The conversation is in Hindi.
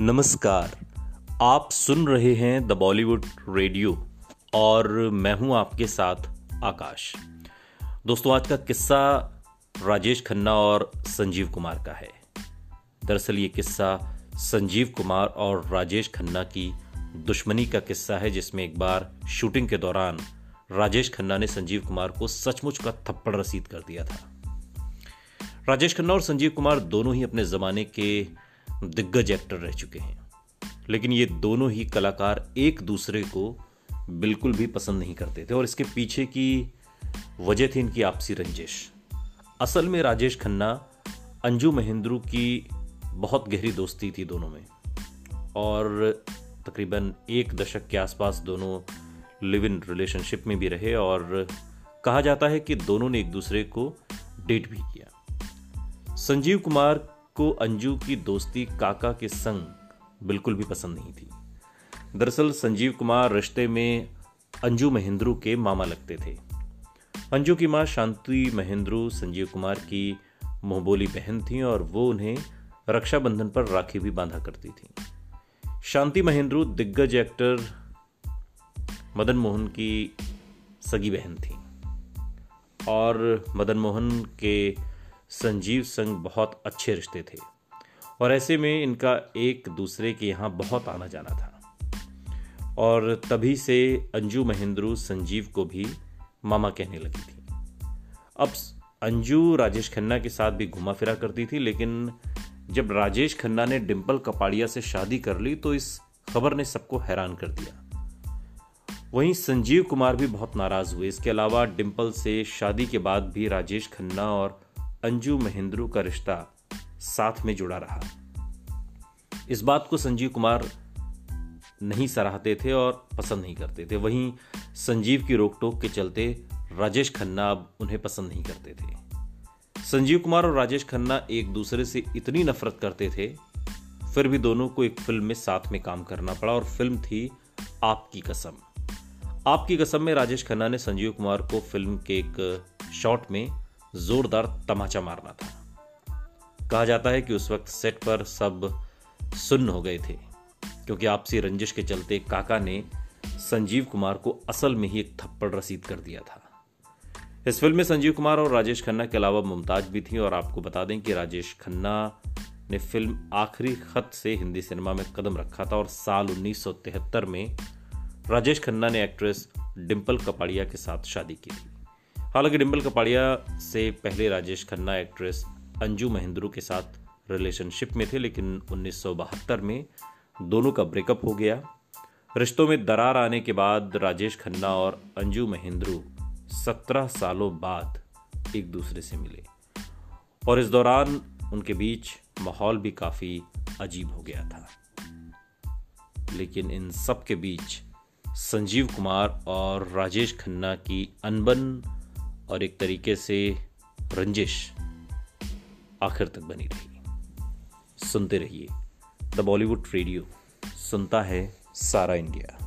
नमस्कार। आप सुन रहे हैं द बॉलीवुड रेडियो और मैं हूँ आपके साथ आकाश। दोस्तों, आज का किस्सा राजेश खन्ना और संजीव कुमार का है। दरअसल ये किस्सा संजीव कुमार और राजेश खन्ना की दुश्मनी का किस्सा है, जिसमें एक बार शूटिंग के दौरान राजेश खन्ना ने संजीव कुमार को सचमुच का थप्पड़ रसीद कर दिया था। राजेश खन्ना और संजीव कुमार दोनों ही अपने जमाने के दिग्गज एक्टर रह चुके हैं। लेकिन ये दोनों ही कलाकार एक दूसरे को बिल्कुल भी पसंद नहीं करते थे और इसके पीछे की वजह थी इनकी आपसी रंजिश। असल में राजेश खन्ना, अंजू महेंद्रू की बहुत गहरी दोस्ती थी दोनों में और तकरीबन एक दशक के आसपास दोनों लिव इन रिलेशनशिप में भी रहे और कहा जाता है कि दोनों ने एक दूसरे को डेट भी किया। संजीव कुमार को अंजू की दोस्ती काका के संग बिल्कुल भी पसंद नहीं थी। दरअसल संजीव कुमार रिश्ते में अंजू महेंद्रू के मामा लगते थे। अंजू की माँ शांति महेंद्रू संजीव कुमार की मोहबोली बहन थी और वो उन्हें रक्षाबंधन पर राखी भी बांधा करती थी। शांति महेंद्रू दिग्गज एक्टर मदन मोहन की सगी बहन थी। और मदन मोहन के संजीव संग बहुत अच्छे रिश्ते थे। और ऐसे में इनका एक दूसरे के यहाँ बहुत आना जाना था। और तभी से अंजू महेंद्रू संजीव को भी मामा कहने लगी थी। अब अंजू राजेश खन्ना के साथ भी घुमा फिरा करती थी, लेकिन जब राजेश खन्ना ने डिम्पल कपाड़िया से शादी कर ली तो इस खबर ने सबको हैरान कर दिया। वहीं संजीव कुमार भी बहुत नाराज़ हुए। इसके अलावा डिम्पल से शादी के बाद भी राजेश खन्ना और अंजू महेंद्रू का रिश्ता साथ में जुड़ा रहा। इस बात को संजीव कुमार नहीं सराहते थे और पसंद नहीं करते थे। वहीं संजीव की रोक टोक के चलते राजेश खन्ना अब उन्हें पसंद नहीं करते थे। संजीव कुमार और राजेश खन्ना एक दूसरे से इतनी नफरत करते थे, फिर भी दोनों को एक फ़िल्म में साथ में काम करना पड़ा और फ़िल्म थी आपकी कसम। आपकी कसम में राजेश खन्ना ने संजीव कुमार को फ़िल्म के एक शॉट में जोरदार तमाचा मारना था। कहा जाता है कि उस वक्त सेट पर सब सुन्न हो गए थे, क्योंकि आपसी रंजिश के चलते काका ने संजीव कुमार को असल में ही एक थप्पड़ रसीद कर दिया था। इस फ़िल्म में संजीव कुमार और राजेश खन्ना के अलावा मुमताज़ भी थी, और आपको बता दें कि राजेश खन्ना ने फ़िल्म आखिरी खत से हिंदी सिनेमा में कदम रखा था, और साल 1973 में राजेश खन्ना ने एक्ट्रेस डिम्पल कपाड़िया के साथ शादी की थी। हालाँकि डिम्पल कपाड़िया से पहले राजेश खन्ना एक्ट्रेस अंजू महेंद्रू के साथ रिलेशनशिप में थे, लेकिन उन्नीस सौ बहत्तर में दोनों का ब्रेकअप हो गया। रिश्तों में दरार आने के बाद राजेश खन्ना और अंजू महेंद्रू सत्रह सालों बाद एक दूसरे से मिले। और इस दौरान उनके बीच माहौल भी काफ़ी अजीब हो गया था। लेकिन इन सब के बीच संजीव कुमार और राजेश खन्ना की अनबन और एक तरीके से रंजिश आखिर तक बनी रही। सुनते रहिए। द बॉलीवुड रेडियो, सुनता है सारा इंडिया।